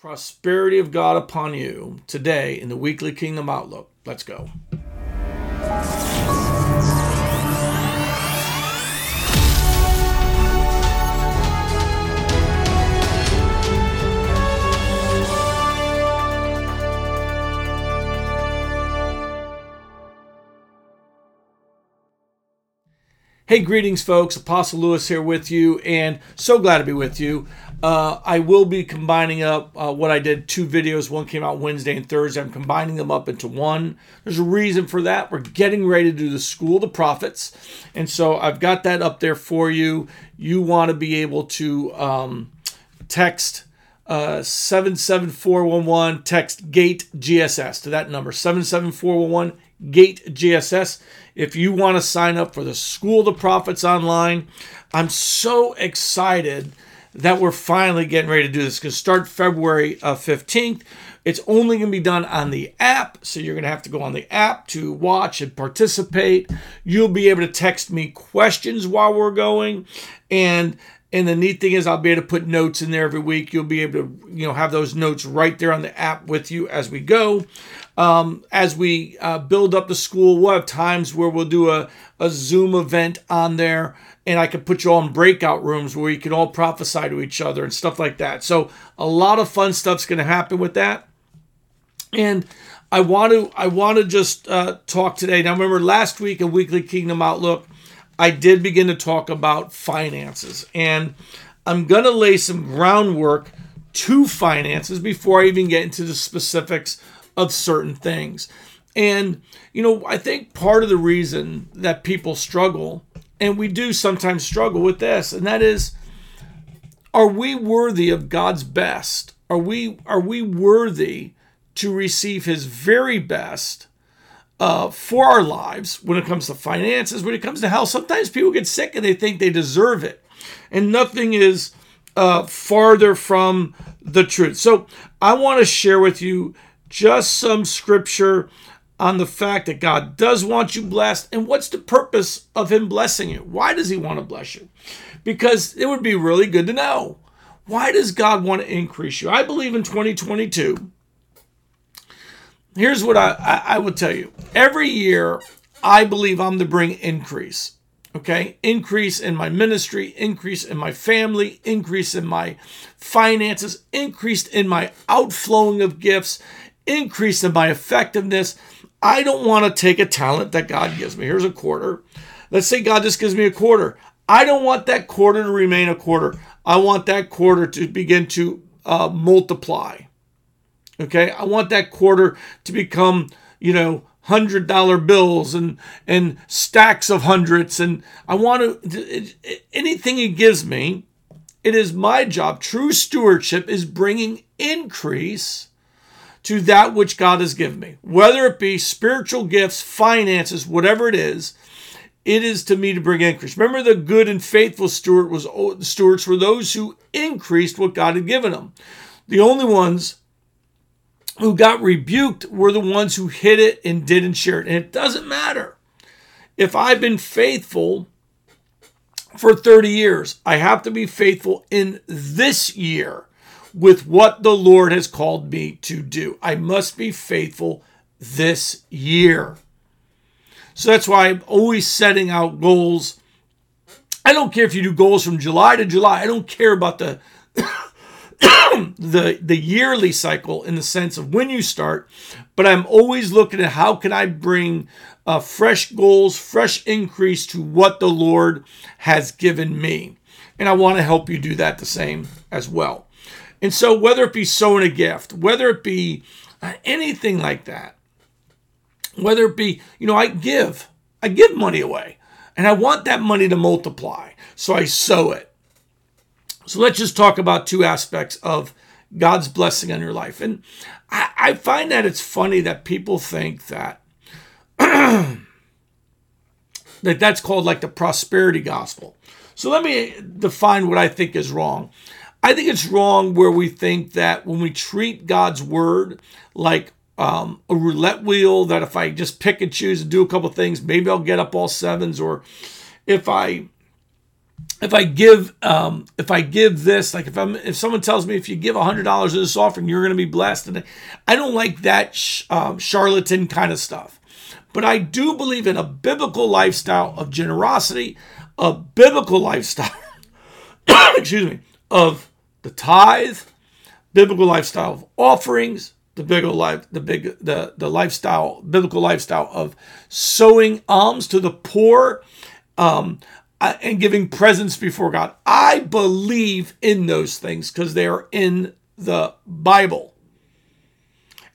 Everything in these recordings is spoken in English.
prosperity of God upon you today in the weekly Kingdom Outlook. Let's go. Hey, greetings, folks. Apostle Lewis here with you, and so glad to be with you. Uh, I will be combining up uh, what I did two videos. One came out Wednesday and Thursday. I'm combining them up into one. There's a reason for that. We're getting ready to do the School of the Prophets, and so I've got that up there for you. You want to be able to um, text uh, 77411, text GATE GSS to that number 77411 GATE GSS. If you want to sign up for the School of the Prophets online, I'm so excited that we're finally getting ready to do this because start February uh, 15th. It's only going to be done on the app, so you're going to have to go on the app to watch and participate. You'll be able to text me questions while we're going, and and the neat thing is I'll be able to put notes in there every week. You'll be able to you know have those notes right there on the app with you as we go. Um, as we uh, build up the school, we'll have times where we'll do a, a Zoom event on there and I could put you all in breakout rooms where you can all prophesy to each other and stuff like that. So a lot of fun stuff's going to happen with that. And I want to I want to just uh, talk today. Now remember last week in Weekly Kingdom Outlook, I did begin to talk about finances, and I'm going to lay some groundwork to finances before I even get into the specifics of certain things. And you know, I think part of the reason that people struggle and we do sometimes struggle with this, and that is are we worthy of God's best? Are we are we worthy to receive his very best uh, for our lives when it comes to finances, when it comes to health? Sometimes people get sick and they think they deserve it. And nothing is uh, farther from the truth. So I want to share with you just some scripture on the fact that God does want you blessed and what's the purpose of Him blessing you? Why does He want to bless you? Because it would be really good to know. Why does God want to increase you? I believe in 2022. Here's what I, I, I would tell you every year, I believe I'm to bring increase. Okay, increase in my ministry, increase in my family, increase in my finances, increase in my outflowing of gifts, increase in my effectiveness I don't want to take a talent that God gives me. Here's a quarter. Let's say God just gives me a quarter. I don't want that quarter to remain a quarter. I want that quarter to begin to uh, multiply. Okay, I want that quarter to become, you know, hundred dollar bills and and stacks of hundreds. And I want to anything He gives me. It is my job. True stewardship is bringing increase to that which God has given me, whether it be spiritual gifts, finances, whatever it is. It is to me to bring increase. Remember, the good and faithful steward was stewards were those who increased what God had given them. The only ones who got rebuked were the ones who hid it and didn't share it. And it doesn't matter if I've been faithful for 30 years. I have to be faithful in this year with what the Lord has called me to do. I must be faithful this year. So that's why I'm always setting out goals. I don't care if you do goals from July to July. I don't care about the the the yearly cycle in the sense of when you start, but I'm always looking at how can I bring uh, fresh goals, fresh increase to what the Lord has given me, and I want to help you do that the same as well. And so, whether it be sowing a gift, whether it be uh, anything like that, whether it be, you know, I give, I give money away and I want that money to multiply. So I sow it. So let's just talk about two aspects of God's blessing on your life. And I, I find that it's funny that people think that. that that's called like the prosperity gospel. So let me define what I think is wrong. I think it's wrong where we think that when we treat God's word like um, a roulette wheel, that if I just pick and choose and do a couple things, maybe I'll get up all sevens, or if I if I give um, if I give this, like if I'm if someone tells me if you give hundred dollars in this offering, you're going to be blessed, and I don't like that sh- um, charlatan kind of stuff. But I do believe in a biblical lifestyle of generosity, a biblical lifestyle, excuse me, of the tithe, biblical lifestyle of offerings, the biblical life, the big the the lifestyle, biblical lifestyle of sowing alms to the poor. Um, Uh, and giving presents before God. I believe in those things because they are in the Bible.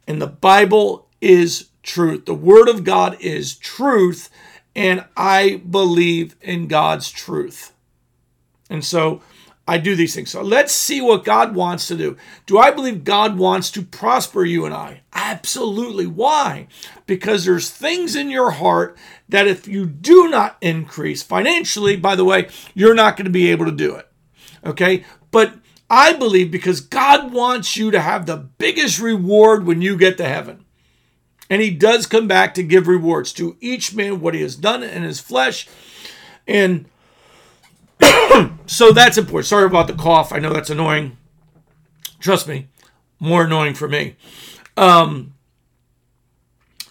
And the Bible is truth. The Word of God is truth, and I believe in God's truth. And so I do these things. So let's see what God wants to do. Do I believe God wants to prosper you and I? Absolutely. Why? Because there's things in your heart that if you do not increase financially, by the way, you're not going to be able to do it. Okay? But I believe because God wants you to have the biggest reward when you get to heaven. And he does come back to give rewards to each man what he has done in his flesh. And so that's important. Sorry about the cough. I know that's annoying. Trust me, more annoying for me. Um,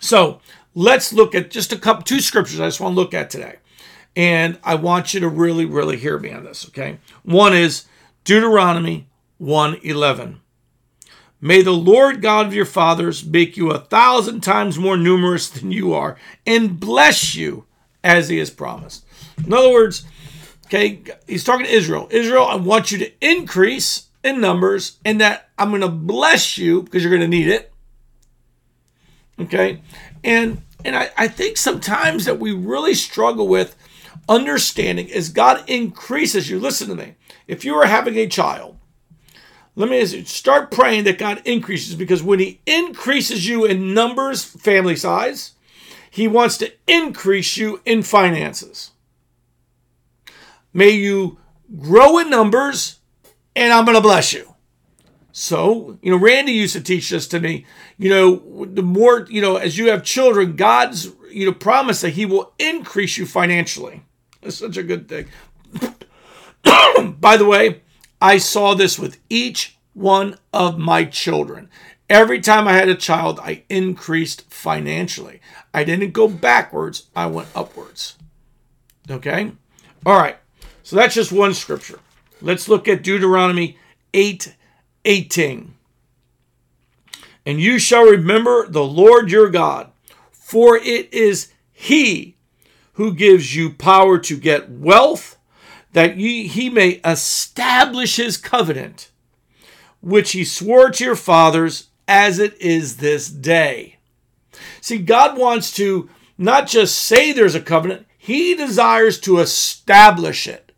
so let's look at just a couple, two scriptures I just want to look at today. And I want you to really, really hear me on this, okay? One is Deuteronomy 1:11. May the Lord God of your fathers make you a thousand times more numerous than you are and bless you as he has promised. In other words, Okay, he's talking to Israel. Israel, I want you to increase in numbers and that I'm going to bless you because you're going to need it. Okay, and and I, I think sometimes that we really struggle with understanding as God increases you. Listen to me. If you are having a child, let me you, start praying that God increases because when He increases you in numbers, family size, He wants to increase you in finances. May you grow in numbers, and I'm going to bless you. So, you know, Randy used to teach this to me. You know, the more, you know, as you have children, God's, you know, promise that He will increase you financially. That's such a good thing. By the way, I saw this with each one of my children. Every time I had a child, I increased financially. I didn't go backwards, I went upwards. Okay? All right. So that's just one scripture. Let's look at Deuteronomy 8 18. And you shall remember the Lord your God, for it is He who gives you power to get wealth, that ye, He may establish His covenant, which He swore to your fathers as it is this day. See, God wants to not just say there's a covenant, He desires to establish it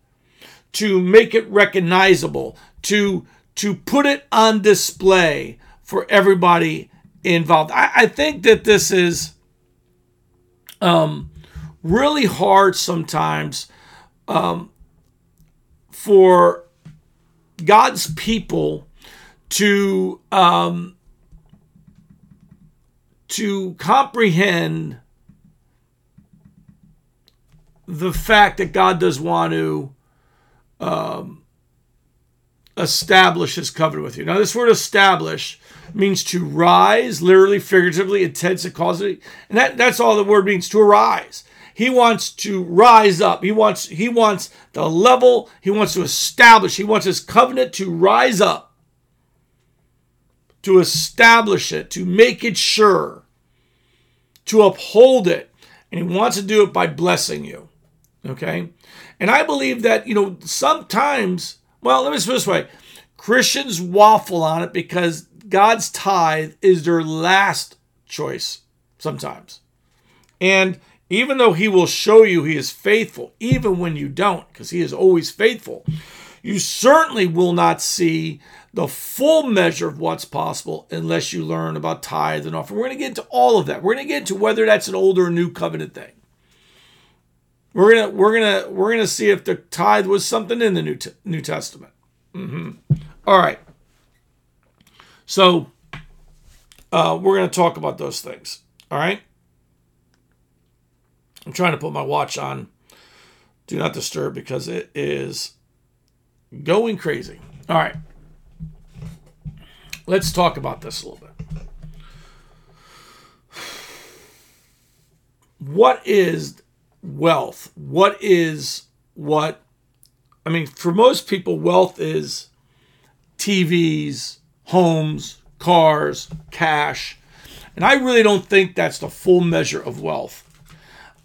to make it recognizable, to to put it on display for everybody involved. I, I think that this is um, really hard sometimes um, for God's people to um, to comprehend the fact that God does want to um, establish his covenant with you. Now, this word establish means to rise, literally, figuratively, intense, and causally. And that, that's all the word means to arise. He wants to rise up. He wants, he wants the level, he wants to establish, he wants his covenant to rise up, to establish it, to make it sure, to uphold it. And he wants to do it by blessing you. Okay? And I believe that, you know, sometimes, well, let me put this way Christians waffle on it because God's tithe is their last choice sometimes. And even though He will show you He is faithful, even when you don't, because He is always faithful, you certainly will not see the full measure of what's possible unless you learn about tithe and offer. We're going to get into all of that. We're going to get into whether that's an old or new covenant thing. We're gonna we're gonna we're gonna see if the tithe was something in the New New Testament. Mm-hmm. All right. So uh, we're gonna talk about those things. All right. I'm trying to put my watch on do not disturb because it is going crazy. All right. Let's talk about this a little bit. What is wealth? What is what? I mean, for most people, wealth is TVs, homes, cars, cash. And I really don't think that's the full measure of wealth.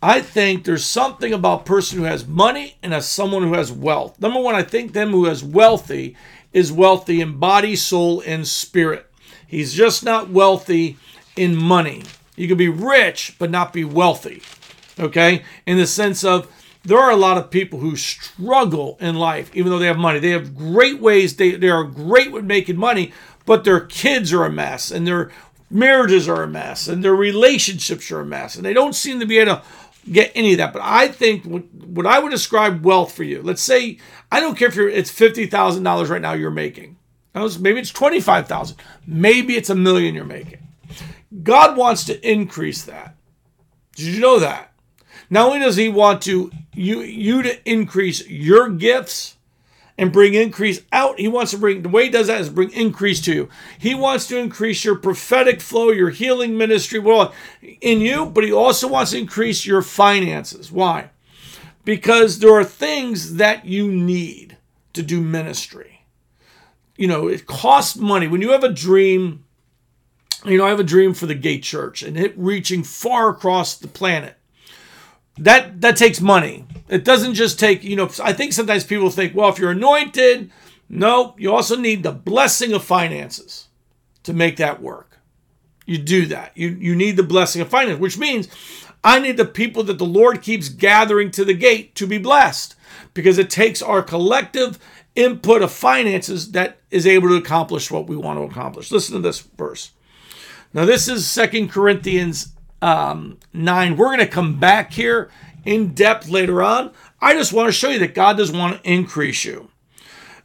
I think there's something about person who has money and as someone who has wealth. Number one, I think them who is wealthy is wealthy in body, soul, and spirit. He's just not wealthy in money. You can be rich but not be wealthy. Okay? In the sense of there are a lot of people who struggle in life, even though they have money. They have great ways, they, they are great with making money, but their kids are a mess and their marriages are a mess and their relationships are a mess. And they don't seem to be able to get any of that. But I think what, what I would describe wealth for you, let's say, I don't care if you're, it's $50,000 right now you're making. Maybe it's 25,000. Maybe it's a million you're making. God wants to increase that. Did you know that? Not only does he want to you you to increase your gifts, and bring increase out. He wants to bring, the way he does that is bring increase to you. He wants to increase your prophetic flow, your healing ministry well, in you, but he also wants to increase your finances. Why? Because there are things that you need to do ministry. You know, it costs money. When you have a dream, you know, I have a dream for the gate church and it reaching far across the planet that that takes money. It doesn't just take, you know, I think sometimes people think, well, if you're anointed, no, you also need the blessing of finances to make that work. You do that. You you need the blessing of finance, which means I need the people that the Lord keeps gathering to the gate to be blessed because it takes our collective input of finances that is able to accomplish what we want to accomplish. Listen to this verse. Now, this is Second Corinthians um, 9. We're going to come back here in depth later on. I just want to show you that God does want to increase you.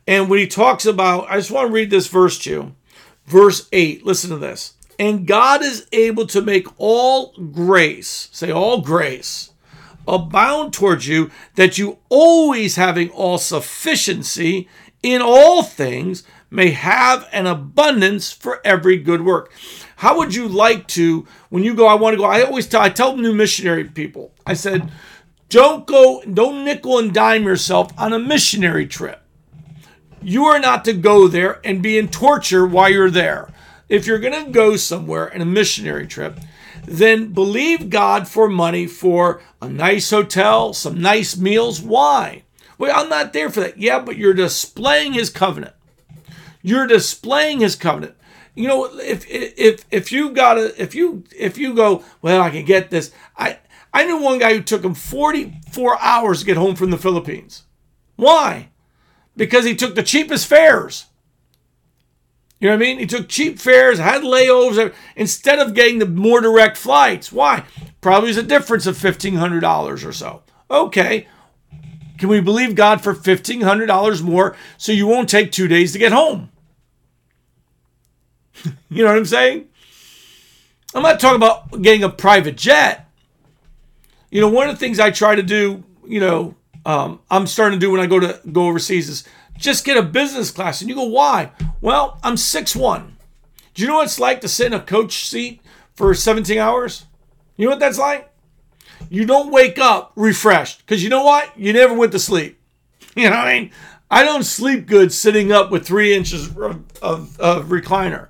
And when he talks about, I just want to read this verse to you. Verse 8, listen to this. And God is able to make all grace, say all grace, abound towards you, that you always having all sufficiency in all things may have an abundance for every good work. How would you like to, when you go, I want to go, I always tell, I tell new missionary people, I said, don't go, don't nickel and dime yourself on a missionary trip. You are not to go there and be in torture while you're there. If you're going to go somewhere in a missionary trip, then believe God for money for a nice hotel, some nice meals. Why? Well, I'm not there for that. Yeah, but you're displaying his covenant. You're displaying his covenant you know, if if if you gotta if you if you go, well, I can get this. I I knew one guy who took him 44 hours to get home from the Philippines. Why? Because he took the cheapest fares. You know what I mean? He took cheap fares, had layovers instead of getting the more direct flights. Why? Probably was a difference of $1,500 or so. Okay. Can we believe God for $1,500 more so you won't take two days to get home? You know what I'm saying? I'm not talking about getting a private jet. You know, one of the things I try to do, you know, um, I'm starting to do when I go to go overseas is just get a business class. And you go, why? Well, I'm six one. Do you know what it's like to sit in a coach seat for 17 hours? You know what that's like? You don't wake up refreshed because you know what? You never went to sleep. You know what I mean? I don't sleep good sitting up with three inches of, of, of recliner.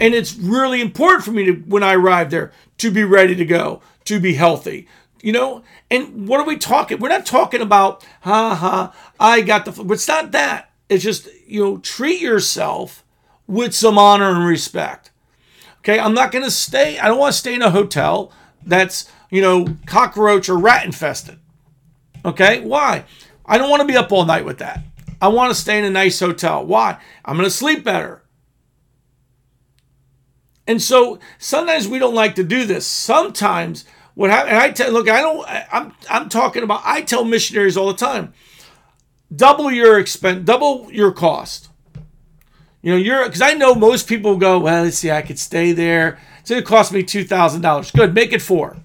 And it's really important for me to, when I arrive there, to be ready to go, to be healthy. You know, and what are we talking? We're not talking about, ha ha, I got the, it's not that. It's just, you know, treat yourself with some honor and respect. Okay, I'm not going to stay, I don't want to stay in a hotel that's, you know, cockroach or rat infested. Okay, why? I don't want to be up all night with that. I want to stay in a nice hotel. Why? I'm going to sleep better. And so sometimes we don't like to do this. Sometimes what happens, and I tell, look, I don't, I'm, I'm talking about, I tell missionaries all the time, double your expense, double your cost. You know, you're, because I know most people go, well, let's see, I could stay there. It's going to cost me $2,000. Good, make it four.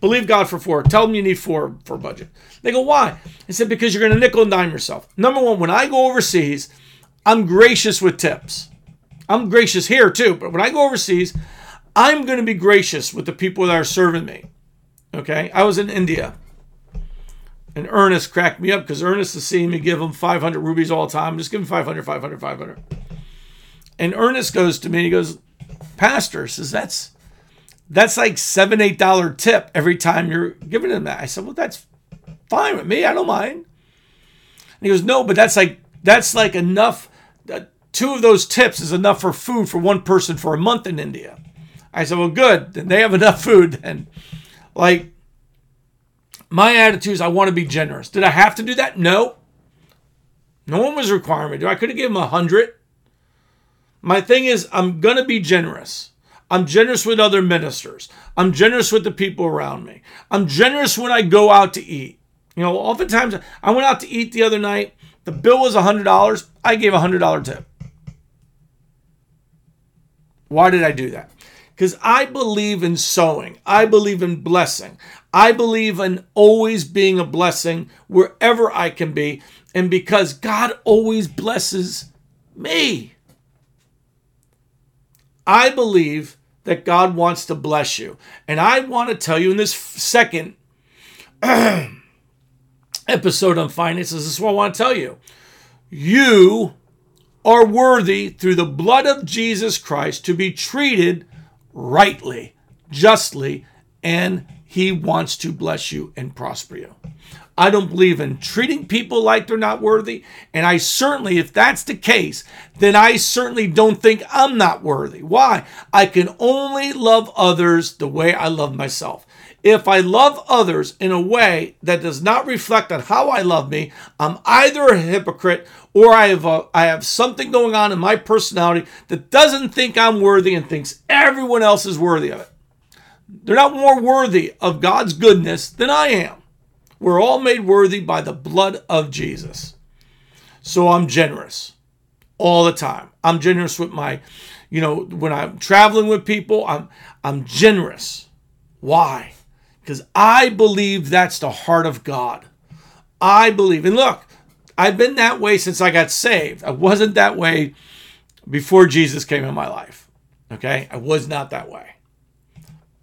Believe God for four. Tell them you need four for budget. They go, why? I said, because you're going to nickel and dime yourself. Number one, when I go overseas, I'm gracious with tips. I'm gracious here too, but when I go overseas, I'm going to be gracious with the people that are serving me. Okay? I was in India. And Ernest cracked me up because Ernest is seeing me give him 500 rupees all the time. Just give him 500, 500, 500. And Ernest goes to me, and he goes, Pastor, says, that's that's like seven, eight dollar tip every time you're giving him that. I said, Well, that's fine with me. I don't mind. And he goes, No, but that's like that's like enough. Uh, two of those tips is enough for food for one person for a month in India. I said, Well, good. Then they have enough food. And like my attitude is I want to be generous. Did I have to do that? No. No one was requiring me to. I could have given him a hundred. My thing is, I'm going to be generous. I'm generous with other ministers. I'm generous with the people around me. I'm generous when I go out to eat. You know, oftentimes I went out to eat the other night. The bill was $100. I gave a $100 tip. Why did I do that? Because I believe in sowing. I believe in blessing. I believe in always being a blessing wherever I can be. And because God always blesses me. I believe that God wants to bless you. And I want to tell you in this second episode on finances, this is what I want to tell you. You are worthy through the blood of Jesus Christ to be treated rightly, justly, and He wants to bless you and prosper you. I don't believe in treating people like they're not worthy. And I certainly, if that's the case, then I certainly don't think I'm not worthy. Why? I can only love others the way I love myself. If I love others in a way that does not reflect on how I love me, I'm either a hypocrite or I have, a, I have something going on in my personality that doesn't think I'm worthy and thinks everyone else is worthy of it. They're not more worthy of God's goodness than I am. We're all made worthy by the blood of Jesus. So I'm generous all the time. I'm generous with my, you know, when I'm traveling with people, I'm I'm generous. Why? Because I believe that's the heart of God. I believe. And look, I've been that way since I got saved. I wasn't that way before Jesus came in my life. Okay? I was not that way.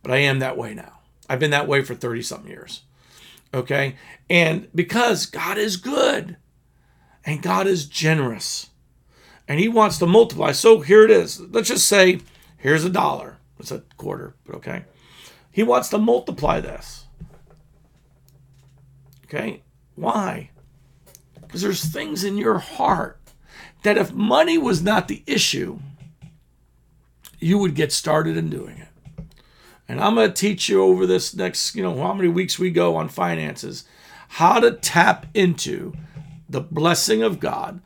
But I am that way now. I've been that way for 30 something years. Okay? And because God is good and God is generous and He wants to multiply. So here it is. Let's just say here's a dollar. It's a quarter, but okay. He wants to multiply this. Okay? Why? Because there's things in your heart that if money was not the issue, you would get started in doing it. And I'm going to teach you over this next, you know, how many weeks we go on finances, how to tap into the blessing of God,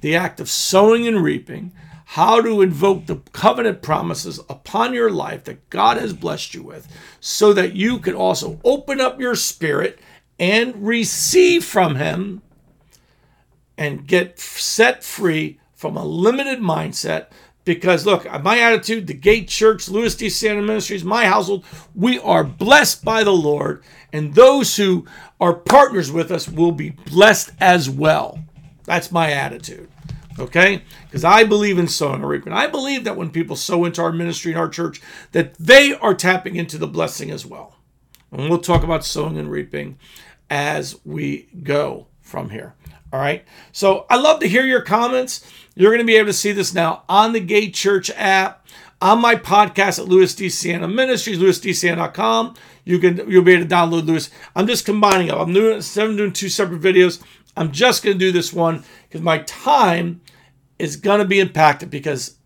the act of sowing and reaping, how to invoke the covenant promises upon your life that God has blessed you with, so that you can also open up your spirit and receive from Him and get set free from a limited mindset because look, my attitude, the Gate Church, Louis D. Siena Ministries, my household, we are blessed by the Lord, and those who are partners with us will be blessed as well. That's my attitude. Okay? Because I believe in sowing and reaping. I believe that when people sow into our ministry and our church, that they are tapping into the blessing as well. And we'll talk about sowing and reaping as we go from here. All right. So I love to hear your comments. You're going to be able to see this now on the Gate Church app, on my podcast at Louis D. Siena Ministries, louisdcn.com. You can you'll be able to download Louis. I'm just combining up. I'm doing I'm doing two separate videos. I'm just going to do this one because my time is going to be impacted because,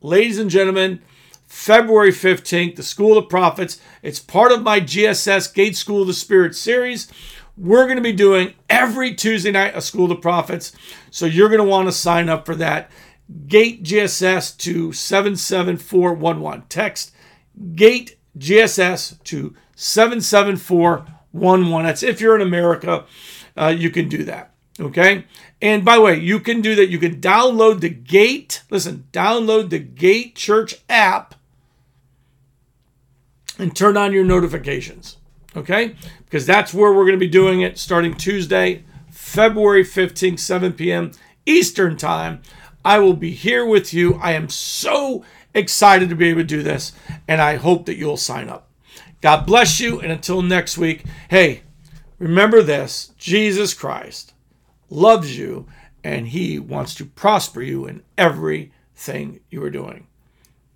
ladies and gentlemen, February 15th, the School of Prophets. It's part of my GSS Gate School of the Spirit series we're going to be doing every Tuesday night a School of Prophets. So you're going to want to sign up for that. Gate GSS to 77411. Text Gate GSS to 77411. That's if you're in America, uh, you can do that. Okay. And by the way, you can do that. You can download the Gate, listen, download the Gate Church app and turn on your notifications. Okay? Because that's where we're going to be doing it starting Tuesday, February 15th, 7 p.m. Eastern Time. I will be here with you. I am so excited to be able to do this, and I hope that you'll sign up. God bless you, and until next week, hey, remember this Jesus Christ loves you, and he wants to prosper you in everything you are doing.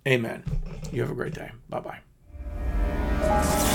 Amen. You have a great day. Bye bye.